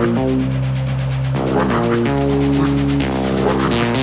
Run it, run it,